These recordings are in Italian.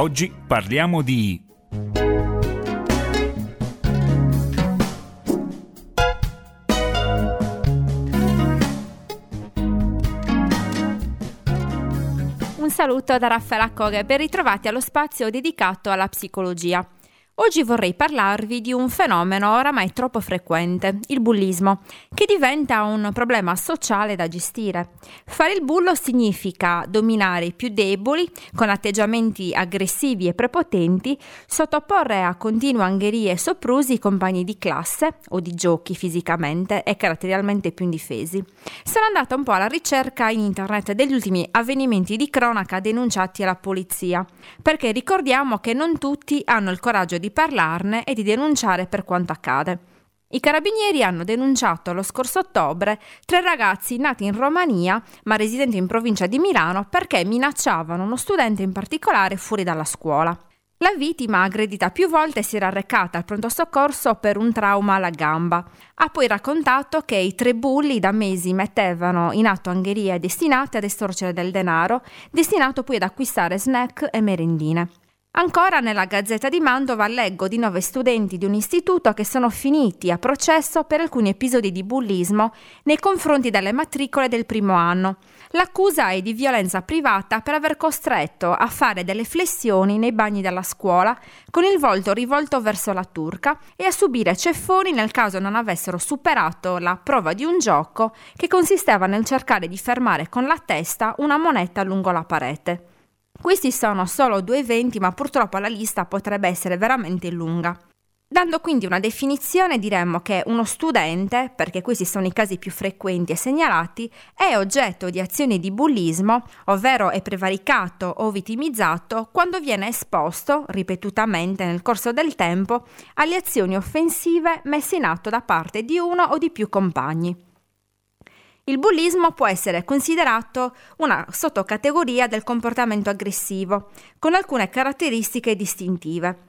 Oggi parliamo di Un saluto da Raffaella Coghe, ben ritrovati allo spazio dedicato alla psicologia. Oggi vorrei parlarvi di un fenomeno oramai troppo frequente, il bullismo, che diventa un problema sociale da gestire. Fare il bullo significa dominare i più deboli con atteggiamenti aggressivi e prepotenti, sottoporre a continue angherie e soprusi i compagni di classe o di giochi fisicamente e caratterialmente più indifesi. Sono andata un po' alla ricerca in internet degli ultimi avvenimenti di cronaca denunciati alla polizia, perché ricordiamo che non tutti hanno il coraggio di di parlarne e di denunciare per quanto accade. I carabinieri hanno denunciato lo scorso ottobre tre ragazzi nati in Romania ma residenti in provincia di Milano perché minacciavano uno studente in particolare fuori dalla scuola. La vittima, aggredita più volte, si era recata al pronto soccorso per un trauma alla gamba. Ha poi raccontato che i tre bulli da mesi mettevano in atto angherie destinate ad estorcere del denaro, destinato poi ad acquistare snack e merendine. Ancora nella Gazzetta di Mantova leggo di nove studenti di un istituto che sono finiti a processo per alcuni episodi di bullismo nei confronti delle matricole del primo anno. L'accusa è di violenza privata per aver costretto a fare delle flessioni nei bagni della scuola con il volto rivolto verso la turca e a subire ceffoni nel caso non avessero superato la prova di un gioco che consisteva nel cercare di fermare con la testa una moneta lungo la parete. Questi sono solo due eventi, ma purtroppo la lista potrebbe essere veramente lunga. Dando quindi una definizione diremmo che uno studente, perché questi sono i casi più frequenti e segnalati, è oggetto di azioni di bullismo, ovvero è prevaricato o vittimizzato quando viene esposto ripetutamente nel corso del tempo alle azioni offensive messe in atto da parte di uno o di più compagni. Il bullismo può essere considerato una sottocategoria del comportamento aggressivo, con alcune caratteristiche distintive.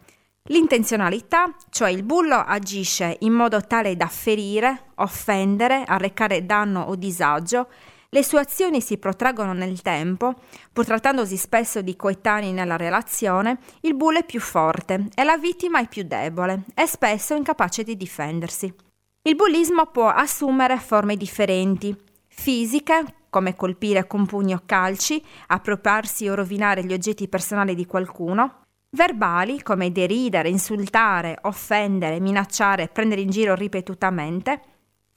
L'intenzionalità, cioè il bullo agisce in modo tale da ferire, offendere, arrecare danno o disagio, le sue azioni si protraggono nel tempo, pur trattandosi spesso di coetanei nella relazione, il bullo è più forte e la vittima è più debole e spesso incapace di difendersi. Il bullismo può assumere forme differenti, fisiche, come colpire con pugni o calci, appropriarsi o rovinare gli oggetti personali di qualcuno, verbali, come deridere, insultare, offendere, minacciare, prendere in giro ripetutamente,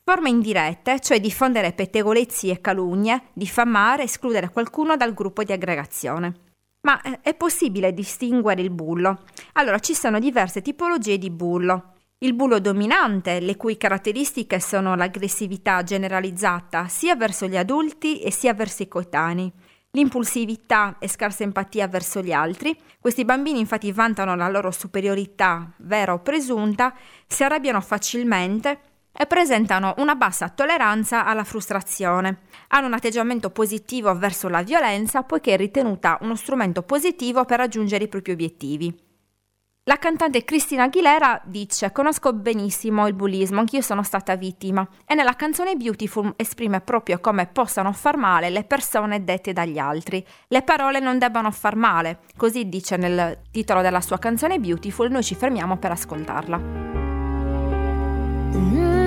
forme indirette, cioè diffondere pettegolezzi e calunnie, diffamare, escludere qualcuno dal gruppo di aggregazione. Ma eh, è possibile distinguere il bullo? Allora, ci sono diverse tipologie di bullo. Il bullo dominante, le cui caratteristiche sono l'aggressività generalizzata sia verso gli adulti e sia verso i coetanei. L'impulsività e scarsa empatia verso gli altri. Questi bambini infatti vantano la loro superiorità, vera o presunta, si arrabbiano facilmente e presentano una bassa tolleranza alla frustrazione. Hanno un atteggiamento positivo verso la violenza poiché è ritenuta uno strumento positivo per raggiungere i propri obiettivi. La cantante Cristina Aguilera dice: Conosco benissimo il bullismo, anch'io sono stata vittima. E nella canzone Beautiful esprime proprio come possano far male le persone dette dagli altri. Le parole non debbano far male, così dice nel titolo della sua canzone Beautiful. Noi ci fermiamo per ascoltarla. Mm-hmm.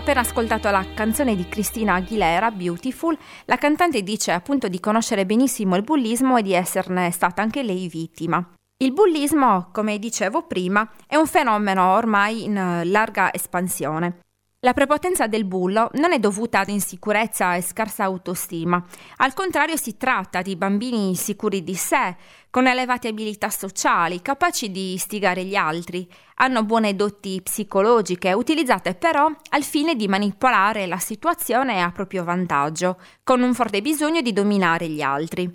Appena ascoltato la canzone di Cristina Aguilera, Beautiful. La cantante dice appunto di conoscere benissimo il bullismo e di esserne stata anche lei vittima. Il bullismo, come dicevo prima, è un fenomeno ormai in larga espansione. La prepotenza del bullo non è dovuta ad insicurezza e scarsa autostima, al contrario si tratta di bambini sicuri di sé, con elevate abilità sociali, capaci di istigare gli altri, hanno buone doti psicologiche, utilizzate però al fine di manipolare la situazione a proprio vantaggio, con un forte bisogno di dominare gli altri.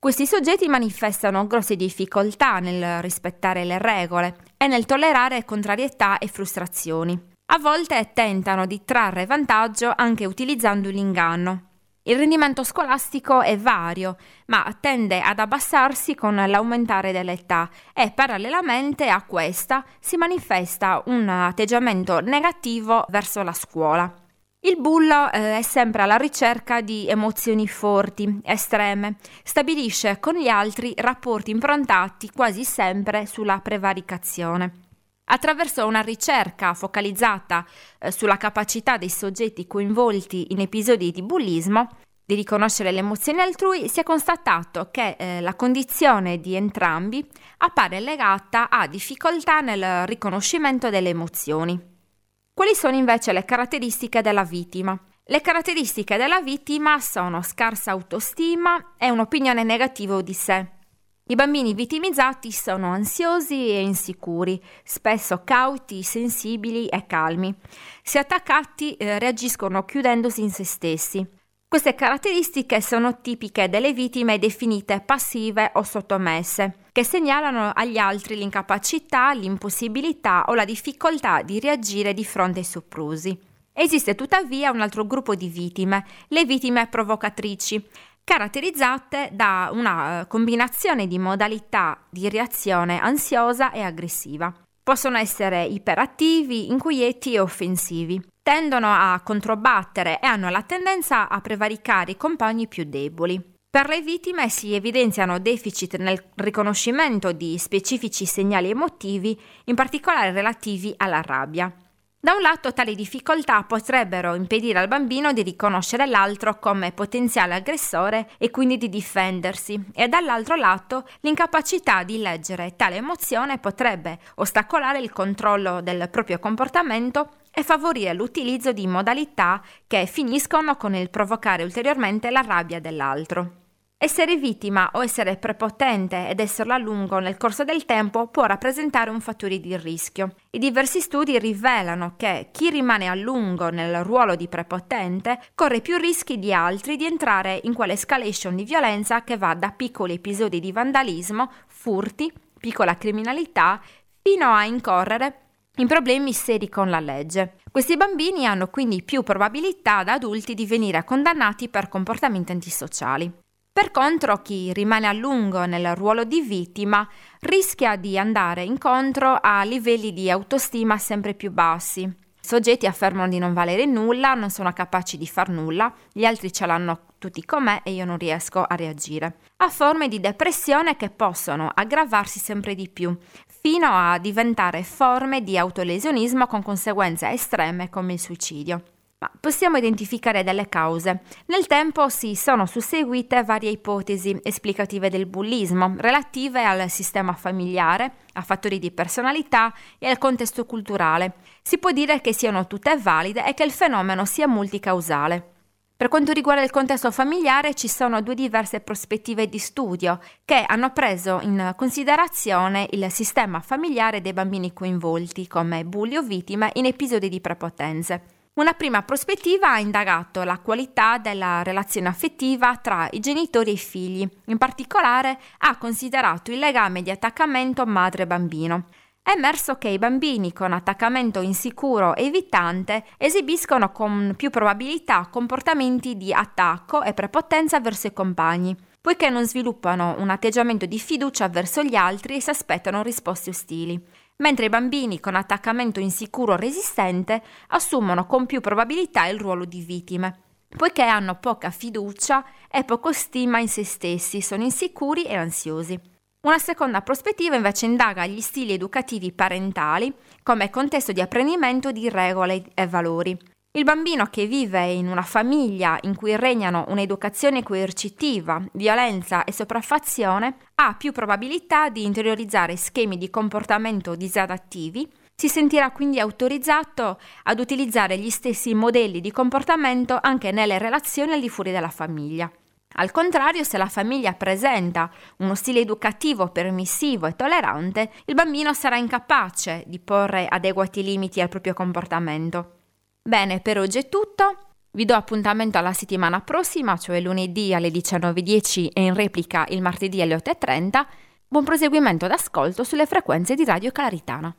Questi soggetti manifestano grosse difficoltà nel rispettare le regole e nel tollerare contrarietà e frustrazioni. A volte tentano di trarre vantaggio anche utilizzando l'inganno. Il rendimento scolastico è vario, ma tende ad abbassarsi con l'aumentare dell'età e parallelamente a questa si manifesta un atteggiamento negativo verso la scuola. Il bullo eh, è sempre alla ricerca di emozioni forti, estreme, stabilisce con gli altri rapporti improntati quasi sempre sulla prevaricazione. Attraverso una ricerca focalizzata eh, sulla capacità dei soggetti coinvolti in episodi di bullismo di riconoscere le emozioni altrui, si è constatato che eh, la condizione di entrambi appare legata a difficoltà nel riconoscimento delle emozioni. Quali sono invece le caratteristiche della vittima? Le caratteristiche della vittima sono scarsa autostima e un'opinione negativa di sé, i bambini vittimizzati sono ansiosi e insicuri, spesso cauti, sensibili e calmi. Se attaccati eh, reagiscono chiudendosi in se stessi. Queste caratteristiche sono tipiche delle vittime definite passive o sottomesse, che segnalano agli altri l'incapacità, l'impossibilità o la difficoltà di reagire di fronte ai soprusi. Esiste tuttavia un altro gruppo di vittime, le vittime provocatrici, caratterizzate da una eh, combinazione di modalità di reazione ansiosa e aggressiva. Possono essere iperattivi, inquieti e offensivi. Tendono a controbattere e hanno la tendenza a prevaricare i compagni più deboli. Per le vittime si evidenziano deficit nel riconoscimento di specifici segnali emotivi, in particolare relativi alla rabbia. Da un lato tali difficoltà potrebbero impedire al bambino di riconoscere l'altro come potenziale aggressore e quindi di difendersi e dall'altro lato l'incapacità di leggere tale emozione potrebbe ostacolare il controllo del proprio comportamento e favorire l'utilizzo di modalità che finiscono con il provocare ulteriormente la rabbia dell'altro. Essere vittima o essere prepotente ed esserlo a lungo nel corso del tempo può rappresentare un fattore di rischio. I diversi studi rivelano che chi rimane a lungo nel ruolo di prepotente corre più rischi di altri di entrare in quell'escalation di violenza che va da piccoli episodi di vandalismo, furti, piccola criminalità, fino a incorrere in problemi seri con la legge. Questi bambini hanno quindi più probabilità da adulti di venire condannati per comportamenti antisociali. Per contro, chi rimane a lungo nel ruolo di vittima rischia di andare incontro a livelli di autostima sempre più bassi. I soggetti affermano di non valere nulla, non sono capaci di far nulla, gli altri ce l'hanno tutti con me e io non riesco a reagire. A forme di depressione che possono aggravarsi sempre di più, fino a diventare forme di autolesionismo con conseguenze estreme come il suicidio. Ma possiamo identificare delle cause. Nel tempo si sono susseguite varie ipotesi esplicative del bullismo relative al sistema familiare, a fattori di personalità e al contesto culturale. Si può dire che siano tutte valide e che il fenomeno sia multicausale. Per quanto riguarda il contesto familiare ci sono due diverse prospettive di studio che hanno preso in considerazione il sistema familiare dei bambini coinvolti come bulli o vittime in episodi di prepotenze. Una prima prospettiva ha indagato la qualità della relazione affettiva tra i genitori e i figli. In particolare ha considerato il legame di attaccamento madre-bambino. È emerso che i bambini con attaccamento insicuro e evitante esibiscono con più probabilità comportamenti di attacco e prepotenza verso i compagni, poiché non sviluppano un atteggiamento di fiducia verso gli altri e si aspettano risposte ostili mentre i bambini con attaccamento insicuro o resistente assumono con più probabilità il ruolo di vittime, poiché hanno poca fiducia e poco stima in se stessi, sono insicuri e ansiosi. Una seconda prospettiva invece indaga gli stili educativi parentali come contesto di apprendimento di regole e valori. Il bambino che vive in una famiglia in cui regnano un'educazione coercitiva, violenza e sopraffazione ha più probabilità di interiorizzare schemi di comportamento disadattivi, si sentirà quindi autorizzato ad utilizzare gli stessi modelli di comportamento anche nelle relazioni al di fuori della famiglia. Al contrario, se la famiglia presenta uno stile educativo permissivo e tollerante, il bambino sarà incapace di porre adeguati limiti al proprio comportamento. Bene, per oggi è tutto. Vi do appuntamento alla settimana prossima, cioè lunedì alle 19.10 e in replica il martedì alle 8.30. Buon proseguimento d'ascolto sulle frequenze di Radio Claritana.